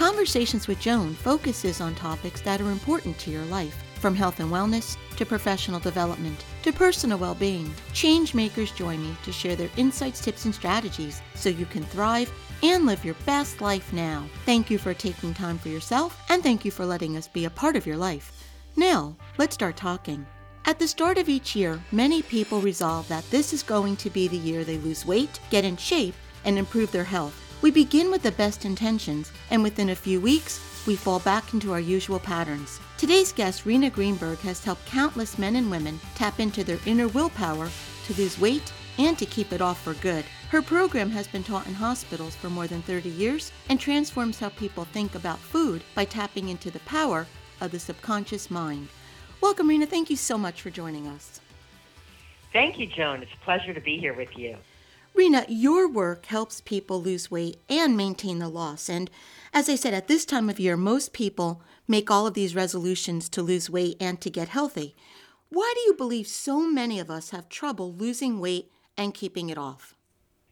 Conversations with Joan focuses on topics that are important to your life, from health and wellness to professional development to personal well being. Change makers join me to share their insights, tips, and strategies so you can thrive and live your best life now. Thank you for taking time for yourself, and thank you for letting us be a part of your life. Now, let's start talking. At the start of each year, many people resolve that this is going to be the year they lose weight, get in shape, and improve their health. We begin with the best intentions, and within a few weeks, we fall back into our usual patterns. Today's guest, Rena Greenberg, has helped countless men and women tap into their inner willpower to lose weight and to keep it off for good. Her program has been taught in hospitals for more than 30 years and transforms how people think about food by tapping into the power of the subconscious mind. Welcome, Rena. Thank you so much for joining us. Thank you, Joan. It's a pleasure to be here with you. Rena, your work helps people lose weight and maintain the loss. And as I said, at this time of year, most people make all of these resolutions to lose weight and to get healthy. Why do you believe so many of us have trouble losing weight and keeping it off?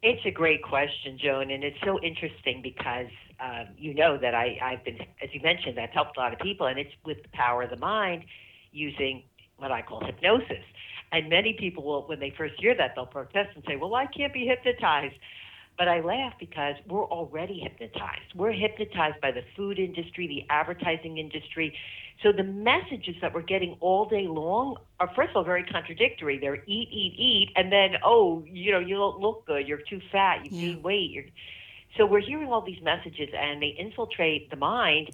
It's a great question, Joan, and it's so interesting because um, you know that I, I've been, as you mentioned, I've helped a lot of people, and it's with the power of the mind using what I call hypnosis. And many people will, when they first hear that, they'll protest and say, well, I can't be hypnotized. But I laugh because we're already hypnotized. We're hypnotized by the food industry, the advertising industry. So the messages that we're getting all day long are, first of all, very contradictory. They're eat, eat, eat, and then, oh, you know, you don't look good. You're too fat. You yeah. gain weight. You're... So we're hearing all these messages, and they infiltrate the mind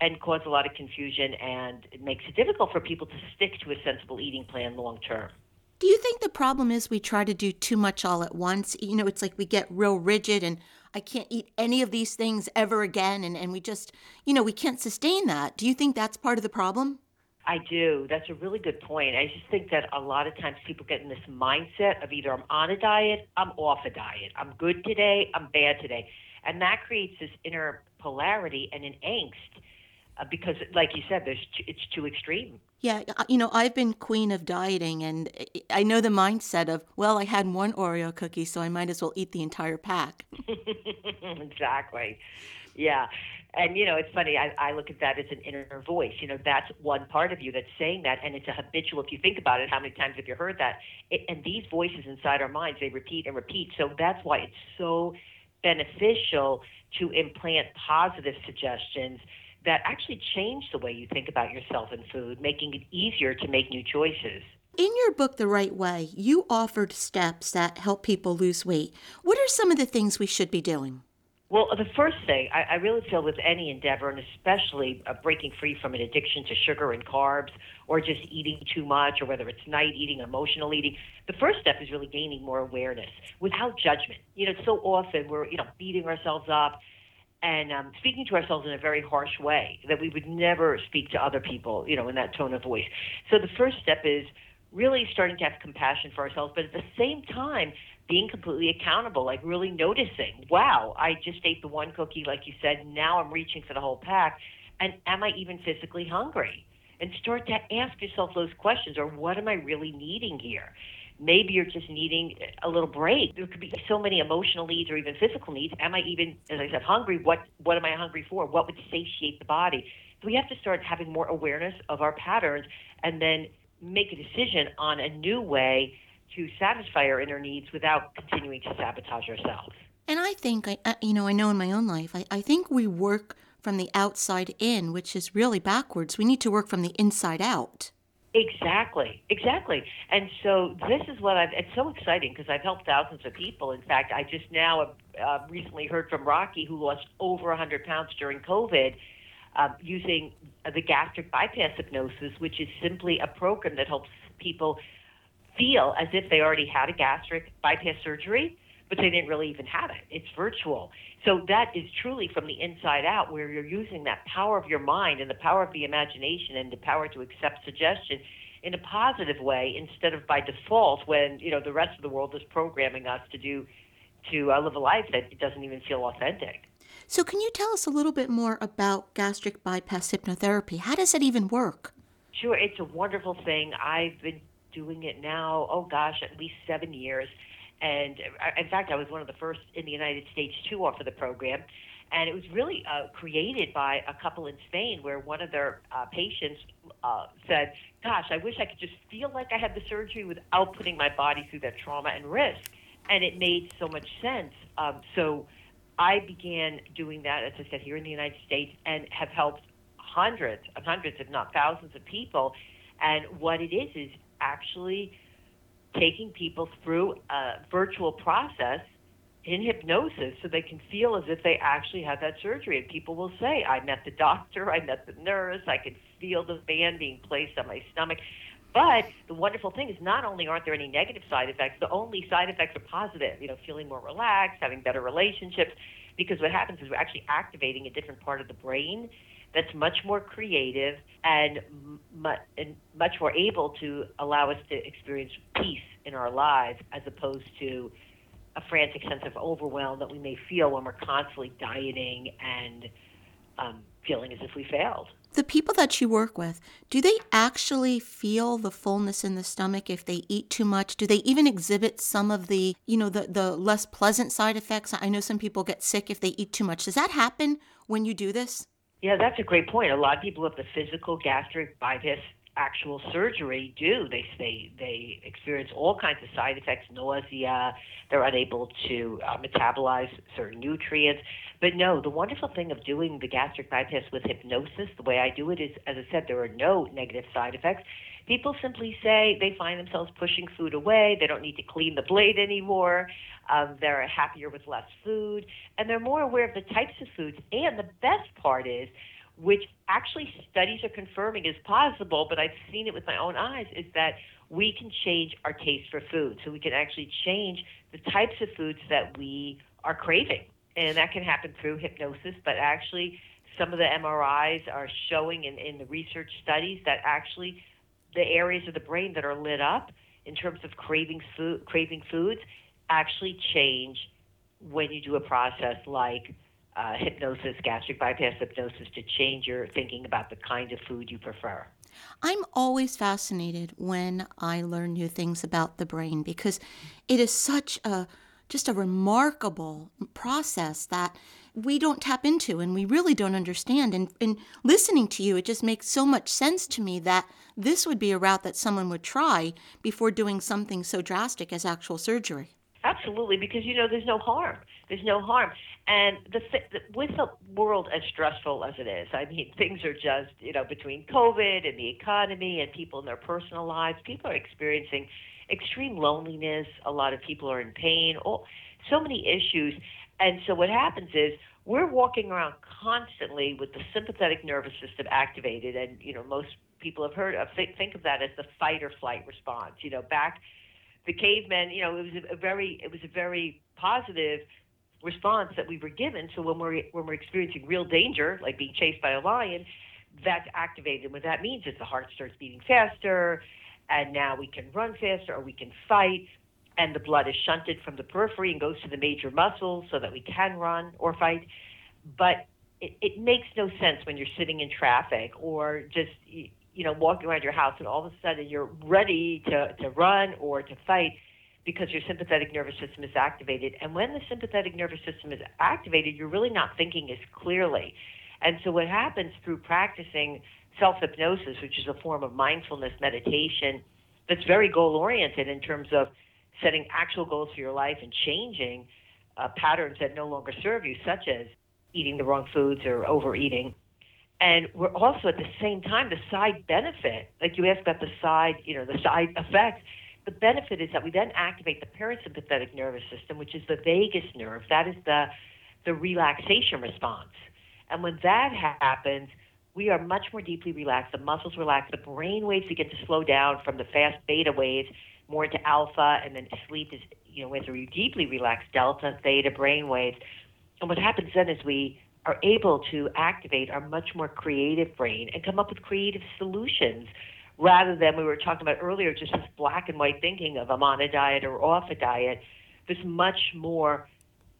and cause a lot of confusion, and it makes it difficult for people to stick to a sensible eating plan long term. Do you think the problem is we try to do too much all at once? You know, it's like we get real rigid and I can't eat any of these things ever again, and, and we just, you know, we can't sustain that. Do you think that's part of the problem? I do. That's a really good point. I just think that a lot of times people get in this mindset of either I'm on a diet, I'm off a diet, I'm good today, I'm bad today. And that creates this inner polarity and an angst because, like you said, there's it's too extreme. Yeah, uh, you know, I've been queen of dieting, and I know the mindset of, well, I had one Oreo cookie, so I might as well eat the entire pack. exactly. Yeah. And, you know, it's funny, I, I look at that as an inner voice. You know, that's one part of you that's saying that, and it's a habitual, if you think about it, how many times have you heard that? It, and these voices inside our minds, they repeat and repeat. So that's why it's so beneficial to implant positive suggestions that actually change the way you think about yourself and food, making it easier to make new choices. In your book, The Right Weigh, you offered steps that help people lose weight. What are some of the things we should be doing? Well, the first thing, I, I really feel with any endeavor, and especially uh, breaking free from an addiction to sugar and carbs, or just eating too much, or whether it's night eating, emotional eating, the first step is really gaining more awareness without judgment. You know, so often we're, you know, beating ourselves up and um, speaking to ourselves in a very harsh way that we would never speak to other people, you know, in that tone of voice. So the first step is really starting to have compassion for ourselves, but at the same time, being completely accountable, like really noticing, wow, I just ate the one cookie, like you said, now I'm reaching for the whole pack, and am I even physically hungry? And start to ask yourself those questions, or what am I really needing here? Maybe you're just needing a little break. There could be so many emotional needs or even physical needs. Am I even, as I said, hungry? What what am I hungry for? What would satiate the body? So we have to start having more awareness of our patterns and then make a decision on a new way to satisfy our inner needs without continuing to sabotage ourselves. And I think, I, you know, I know in my own life, I, I think we work from the outside in, which is really backwards. We need to work from the inside out. Exactly, exactly. And so this is what I've, it's so exciting because I've helped thousands of people. In fact, I just now uh, recently heard from Rocky who lost over 100 pounds during COVID uh, using the gastric bypass hypnosis, which is simply a program that helps people feel as if they already had a gastric bypass surgery, but they didn't really even have it. It's virtual. So that is truly from the inside out, where you're using that power of your mind and the power of the imagination and the power to accept suggestion in a positive way instead of by default when you know the rest of the world is programming us to do to uh, live a life that doesn't even feel authentic. So, can you tell us a little bit more about gastric bypass hypnotherapy? How does it even work? Sure, it's a wonderful thing. I've been doing it now, oh gosh, at least seven years. And uh, in fact, I was one of the first in the United States to offer the program. And it was really uh, created by a couple in Spain where one of their uh, patients uh, said, Gosh, I wish I could just feel like I had the surgery without putting my body through that trauma and risk. And it made so much sense. Um, so I began doing that, as I said, here in the United States and have helped hundreds and hundreds, if not thousands of people. And what it is, is actually taking people through a virtual process in hypnosis so they can feel as if they actually had that surgery. And people will say, I met the doctor, I met the nurse, I could feel the band being placed on my stomach. But the wonderful thing is, not only aren't there any negative side effects, the only side effects are positive. You know, feeling more relaxed, having better relationships, because what happens is we're actually activating a different part of the brain that's much more creative and, mu- and much more able to allow us to experience peace in our lives, as opposed to a frantic sense of overwhelm that we may feel when we're constantly dieting and um, feeling as if we failed the people that you work with, do they actually feel the fullness in the stomach if they eat too much? Do they even exhibit some of the, you know, the, the less pleasant side effects? I know some people get sick if they eat too much. Does that happen when you do this? Yeah, that's a great point. A lot of people have the physical gastric bypass actual surgery do. They they they experience all kinds of side effects, nausea. They're unable to uh, metabolize certain nutrients. But no, the wonderful thing of doing the gastric bypass with hypnosis, the way I do it is, as I said, there are no negative side effects. People simply say they find themselves pushing food away. They don't need to clean the blade anymore. Um, they're happier with less food, and they're more aware of the types of foods. And the best part is which actually studies are confirming is possible, but I've seen it with my own eyes, is that we can change our taste for food. So we can actually change the types of foods that we are craving. And that can happen through hypnosis, but actually, some of the MRIs are showing in, in the research studies that actually the areas of the brain that are lit up in terms of craving food, craving foods actually change when you do a process like uh, hypnosis, gastric bypass hypnosis, to change your thinking about the kind of food you prefer. I'm always fascinated when I learn new things about the brain because it is such a just a remarkable process that we don't tap into and we really don't understand. And, and listening to you, it just makes so much sense to me that this would be a route that someone would try before doing something so drastic as actual surgery. Absolutely, because you know there's no harm. There's no harm, and the, with the world as stressful as it is, I mean things are just you know between COVID and the economy and people in their personal lives, people are experiencing extreme loneliness. A lot of people are in pain. Oh, so many issues, and so what happens is we're walking around constantly with the sympathetic nervous system activated, and you know most people have heard of think of that as the fight or flight response. You know back the cavemen, you know, it was a very it was a very positive response that we were given. So when we're when we're experiencing real danger, like being chased by a lion, that's activated. What that means is the heart starts beating faster, and now we can run faster or we can fight, and the blood is shunted from the periphery and goes to the major muscles so that we can run or fight. But it, it makes no sense when you're sitting in traffic or just you know, walking around your house and all of a sudden you're ready to, to run or to fight because your sympathetic nervous system is activated. And when the sympathetic nervous system is activated, you're really not thinking as clearly. And so what happens through practicing self hypnosis, which is a form of mindfulness meditation that's very goal oriented in terms of setting actual goals for your life and changing uh, patterns that no longer serve you, such as eating the wrong foods or overeating and we're also at the same time the side benefit like you asked about the side you know the side effects the benefit is that we then activate the parasympathetic nervous system which is the vagus nerve. That is the the relaxation response. And when that happens we are much more deeply relaxed. The muscles relax. The brain waves begin to slow down from the fast beta waves more into alpha, and then sleep is, you know, whether you deeply relax, delta, theta brain waves. And what happens then is we are able to activate our much more creative brain and come up with creative solutions rather than we were talking about earlier, just this black and white thinking of I'm on a diet or off a diet. There's much more,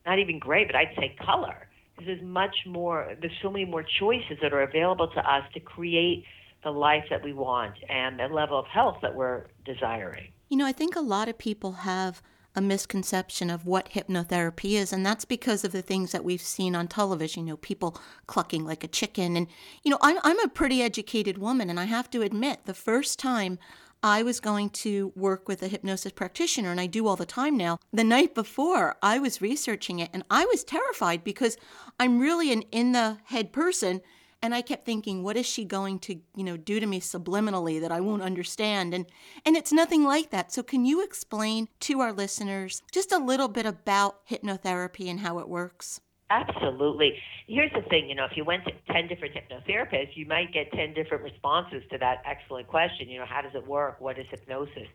not even gray, but I'd say color. There's much more, there's so many more choices that are available to us to create the life that we want and the level of health that we're desiring. You know, I think a lot of people have a misconception of what hypnotherapy is, and that's because of the things that we've seen on television. You know, people clucking like a chicken, and you know, I'm I'm a pretty educated woman, and I have to admit, the first time I was going to work with a hypnosis practitioner, and I do all the time now. The night before, I was researching it, and I was terrified because I'm really an in the head person and I kept thinking, what is she going to, you know, do to me subliminally that I won't understand? And and it's nothing like that. So can you explain to our listeners just a little bit about hypnotherapy and how it works? Absolutely. Here's the thing, you know, if you went to 10 different hypnotherapists, you might get 10 different responses to that excellent question. You know, how does it work? What is hypnosis?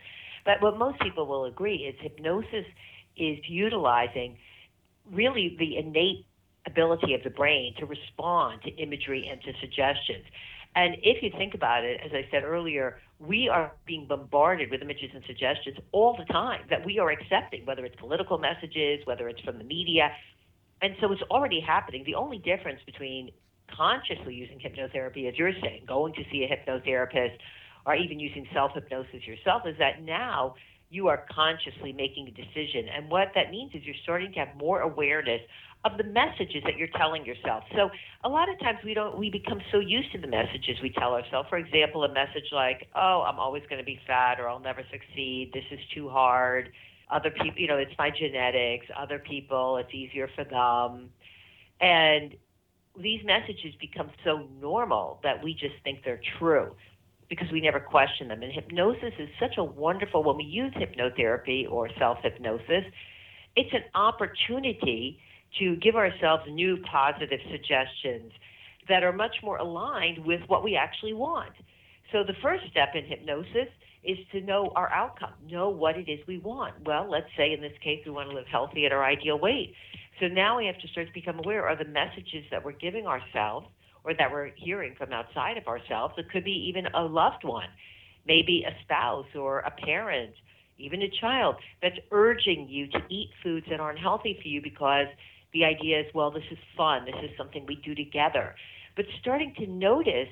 But what most people will agree is hypnosis is utilizing really the innate ability of the brain to respond to imagery and to suggestions. And if you think about it, as I said earlier, we are being bombarded with images and suggestions all the time that we are accepting, whether it's political messages, whether it's from the media. And so it's already happening. The only difference between consciously using hypnotherapy, as you're saying, going to see a hypnotherapist, or even using self hypnosis yourself, is that now you are consciously making a decision. And what that means is you're starting to have more awareness of the messages that you're telling yourself. So a lot of times we don't we become so used to the messages we tell ourselves. For example, a message like, "Oh, I'm always going to be fat or I'll never succeed. This is too hard." Other people, you know, it's my genetics. Other people, it's easier for them. And these messages become so normal that we just think they're true because we never question them. And hypnosis is such a wonderful when we use hypnotherapy or self-hypnosis, it's an opportunity to give ourselves new positive suggestions that are much more aligned with what we actually want. So the first step in hypnosis is to know our outcome, know what it is we want. Well, let's say in this case we want to live healthy at our ideal weight. So now we have to start to become aware of the messages that we're giving ourselves or that we're hearing from outside of ourselves. It could be even a loved one, maybe a spouse or a parent, even a child that's urging you to eat foods that aren't healthy for you because the idea is, well, this is fun. This is something we do together. But starting to notice,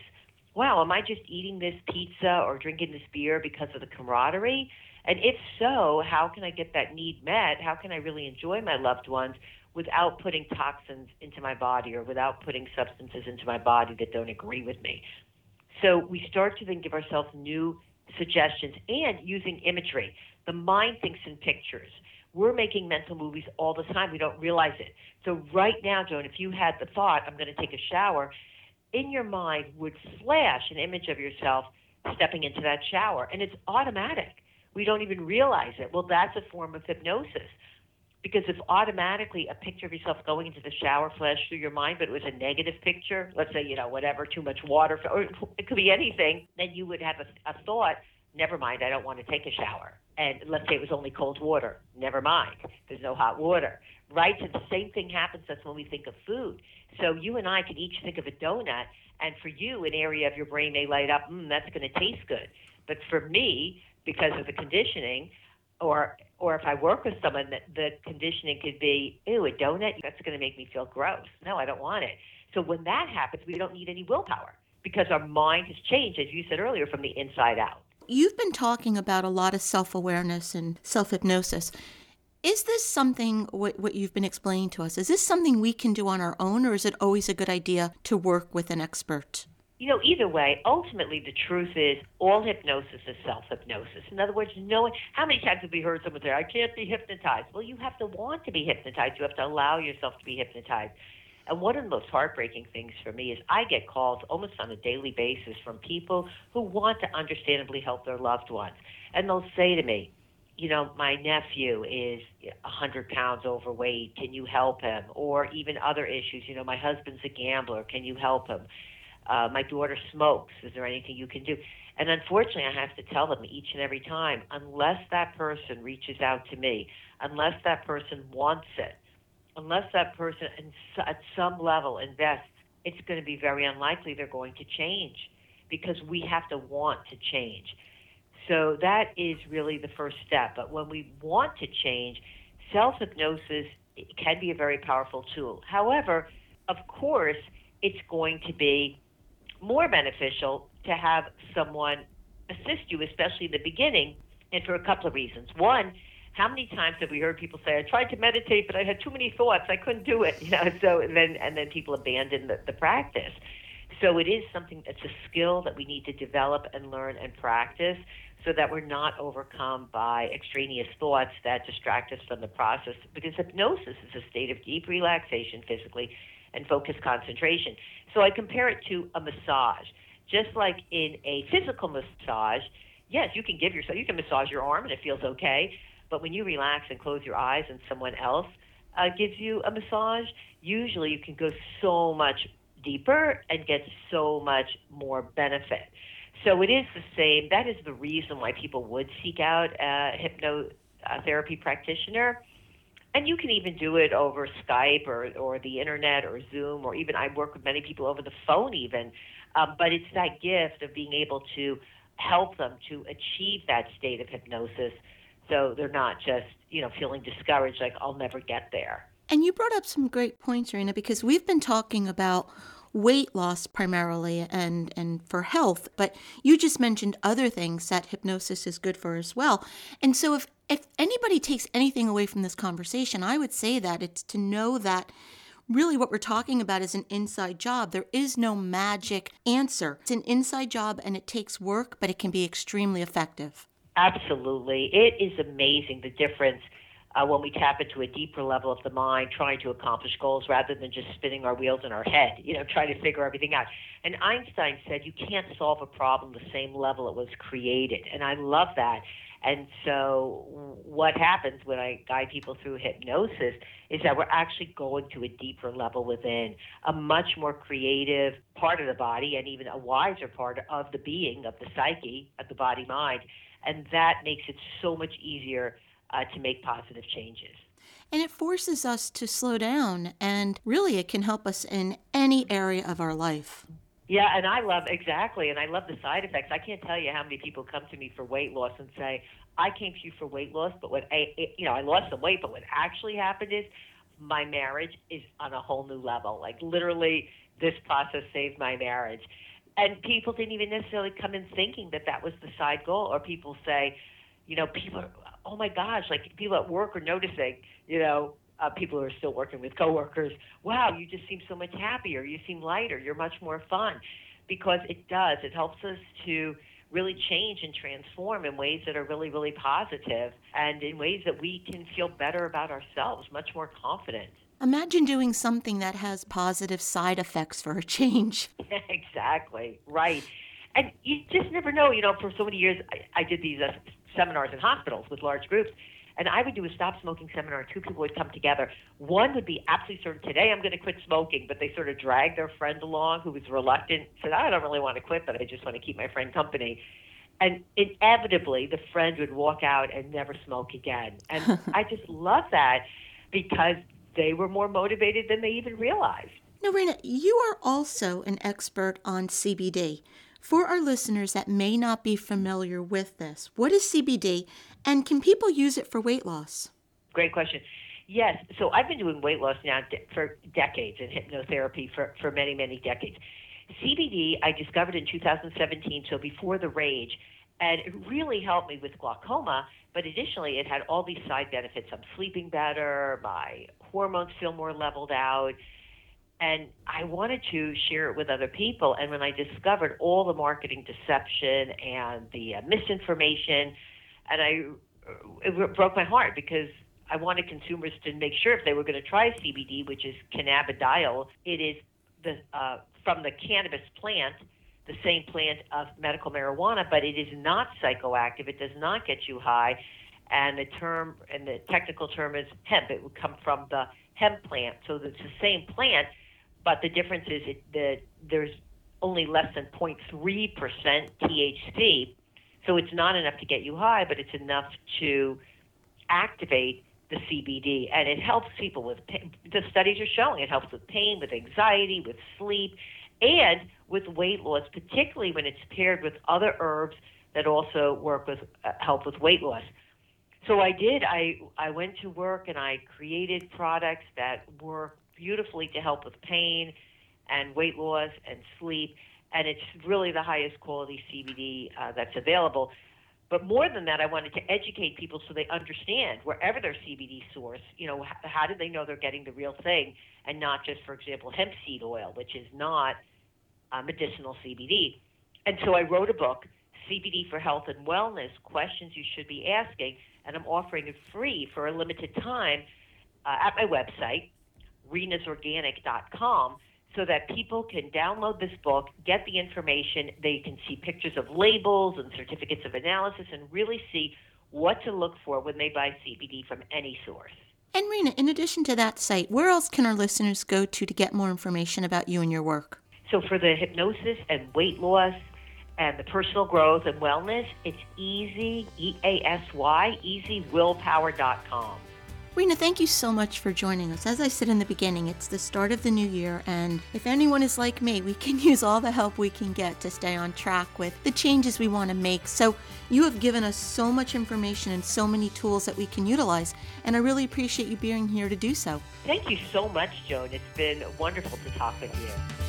wow, am I just eating this pizza or drinking this beer because of the camaraderie? And if so, how can I get that need met? How can I really enjoy my loved ones without putting toxins into my body or without putting substances into my body that don't agree with me? So we start to then give ourselves new suggestions and using imagery. The mind thinks in pictures. We're making mental movies all the time. We don't realize it. So right now, Joan, if you had the thought, I'm going to take a shower, in your mind would flash an image of yourself stepping into that shower, and it's automatic. We don't even realize it. Well, that's a form of hypnosis. Because if automatically a picture of yourself going into the shower flashed through your mind, but it was a negative picture, let's say, you know, whatever, too much water, or it could be anything, then you would have a, a thought, never mind, I don't want to take a shower and let's say it was only cold water. Never mind. There's no hot water. Right? So the same thing happens that's when we think of food. So you and I could each think of a donut, and for you, an area of your brain may light up, mm, that's going to taste good. But for me, because of the conditioning, or or if I work with someone, that the conditioning could be, ew, a donut, that's going to make me feel gross. No, I don't want it. So when that happens, we don't need any willpower because our mind has changed, as you said earlier, from the inside out. You've been talking about a lot of self awareness and self hypnosis. Is this something, what, what you've been explaining to us, is this something we can do on our own, or is it always a good idea to work with an expert? You know, either way, ultimately the truth is all hypnosis is self hypnosis. In other words, knowing how many times have we heard someone say, I can't be hypnotized? Well, you have to want to be hypnotized. You have to allow yourself to be hypnotized. And one of the most heartbreaking things for me is I get calls almost on a daily basis from people who want to understandably help their loved ones. And they'll say to me, you know, my nephew is 100 pounds overweight. Can you help him? Or even other issues. You know, my husband's a gambler. Can you help him? Uh, my daughter smokes. Is there anything you can do? And unfortunately, I have to tell them each and every time unless that person reaches out to me, unless that person wants it, unless that person at some level invests, it's going to be very unlikely they're going to change because we have to want to change. So that is really the first step. But when we want to change, self hypnosis can be a very powerful tool. However, of course, it's going to be more beneficial to have someone assist you, especially in the beginning, and for a couple of reasons. One, how many times have we heard people say, "I tried to meditate, but I had too many thoughts. I couldn't do it." You know, so and then and then people abandon the, the practice. So it is something that's a skill that we need to develop and learn and practice so that we're not overcome by extraneous thoughts that distract us from the process. Because hypnosis is a state of deep relaxation physically and focused concentration. So I compare it to a massage. Just like in a physical massage, yes, you can give yourself, you can massage your arm and it feels okay. But when you relax and close your eyes and someone else uh, gives you a massage, usually you can go so much deeper and get so much more benefit. So it is the same. That is the reason why people would seek out a hypnotherapy practitioner. And you can even do it over Skype or, or the internet or Zoom, or even I work with many people over the phone, even. Um, but it's that gift of being able to help them to achieve that state of hypnosis so they're not just, you know, feeling discouraged like I'll never get there. And you brought up some great points, Rena, because we've been talking about weight loss primarily and and for health but you just mentioned other things that hypnosis is good for as well. And so if if anybody takes anything away from this conversation i would say that it's to know that really what we're talking about is an inside job. There is no magic answer. It's an inside job and it takes work but it can be extremely effective Absolutely. It is amazing the difference uh, when we tap into a deeper level of the mind, trying to accomplish goals rather than just spinning our wheels in our head, you know, trying to figure everything out. And Einstein said you can't solve a problem the same level it was created. And I love that. And so, what happens when I guide people through hypnosis is that we're actually going to a deeper level within, a much more creative part of the body, and even a wiser part of the being, of the psyche, of the body mind and that makes it so much easier uh, to make positive changes. And it forces us to slow down, and really, it can help us in any area of our life. Yeah, and I love exactly, and I love the side effects. I can't tell you how many people come to me for weight loss and say, "I came to you for weight loss, but what I, you know, I lost some weight, but what actually happened is my marriage is on a whole new level. Like literally, this process saved my marriage." And people didn't even necessarily come in thinking that that was the side goal or people say you know people are, oh my gosh like people at work are noticing you know uh, people who are still working with coworkers wow you just seem so much happier you seem lighter you're much more fun. Because it does it helps us to really change and transform in ways that are really really positive and in ways that we can feel better about ourselves much more confident Imagine doing something that has positive side effects for a change. exactly, right. And you just never know. You know, for so many years, I, I did these uh, seminars in hospitals with large groups. And I would do a stop smoking seminar, two people would come together. One would be absolutely certain, today I'm going to quit smoking, but they sort of dragged their friend along who was reluctant, said, I don't really want to quit, but I just want to keep my friend company. And inevitably, the friend would walk out and never smoke again. And I just love that because they were more motivated than they even realized. Now, Rena, you are also an expert on CBD. For our listeners that may not be familiar with this, what is CBD and can people use it for weight loss? Great question. Yes, so I've been doing weight loss now for decades and hypnotherapy for, for many, many decades. CBD I discovered in 2017, so before the rage, and it really helped me with glaucoma. But additionally, it had all these side benefits. I'm sleeping better, my hormones feel more leveled out. And I wanted to share it with other people. And when I discovered all the marketing deception and the uh, misinformation, and I, it broke my heart because I wanted consumers to make sure if they were going to try CBD, which is cannabidiol, it is the uh, from the cannabis plant the same plant of medical marijuana, but it is not psychoactive. It does not get you high. And the term and the technical term is hemp. It would come from the hemp plant. So it's the same plant, but the difference is it, the, there's only less than 0.3% THC. So it's not enough to get you high, but it's enough to activate the CBD. And it helps people with pain. The studies are showing it helps with pain, with anxiety, with sleep, and with weight loss, particularly when it's paired with other herbs that also work with uh, help with weight loss. So I did. I I went to work and I created products that work beautifully to help with pain and weight loss and sleep. And it's really the highest quality CBD uh, that's available. But more than that, I wanted to educate people so they understand wherever their CBD source, you know, how do they know they're getting the real thing and not just, for example, hemp seed oil, which is not uh, medicinal CBD. And so I wrote a book, CBD for Health and Wellness Questions You Should Be Asking, and I'm offering it free for a limited time uh, at my website, renasorganic.com so that people can download this book, get the information, they can see pictures of labels and certificates of analysis, and really see what to look for when they buy CBD from any source. And Rena, in addition to that site, where else can our listeners go to to get more information about you and your work? So for the hypnosis and weight loss and the personal growth and wellness, it's easy, E A S Y, easywillpower.com. Rena, thank you so much for joining us. As I said in the beginning, it's the start of the new year, and if anyone is like me, we can use all the help we can get to stay on track with the changes we want to make. So, you have given us so much information and so many tools that we can utilize, and I really appreciate you being here to do so. Thank you so much, Joan. It's been wonderful to talk with you.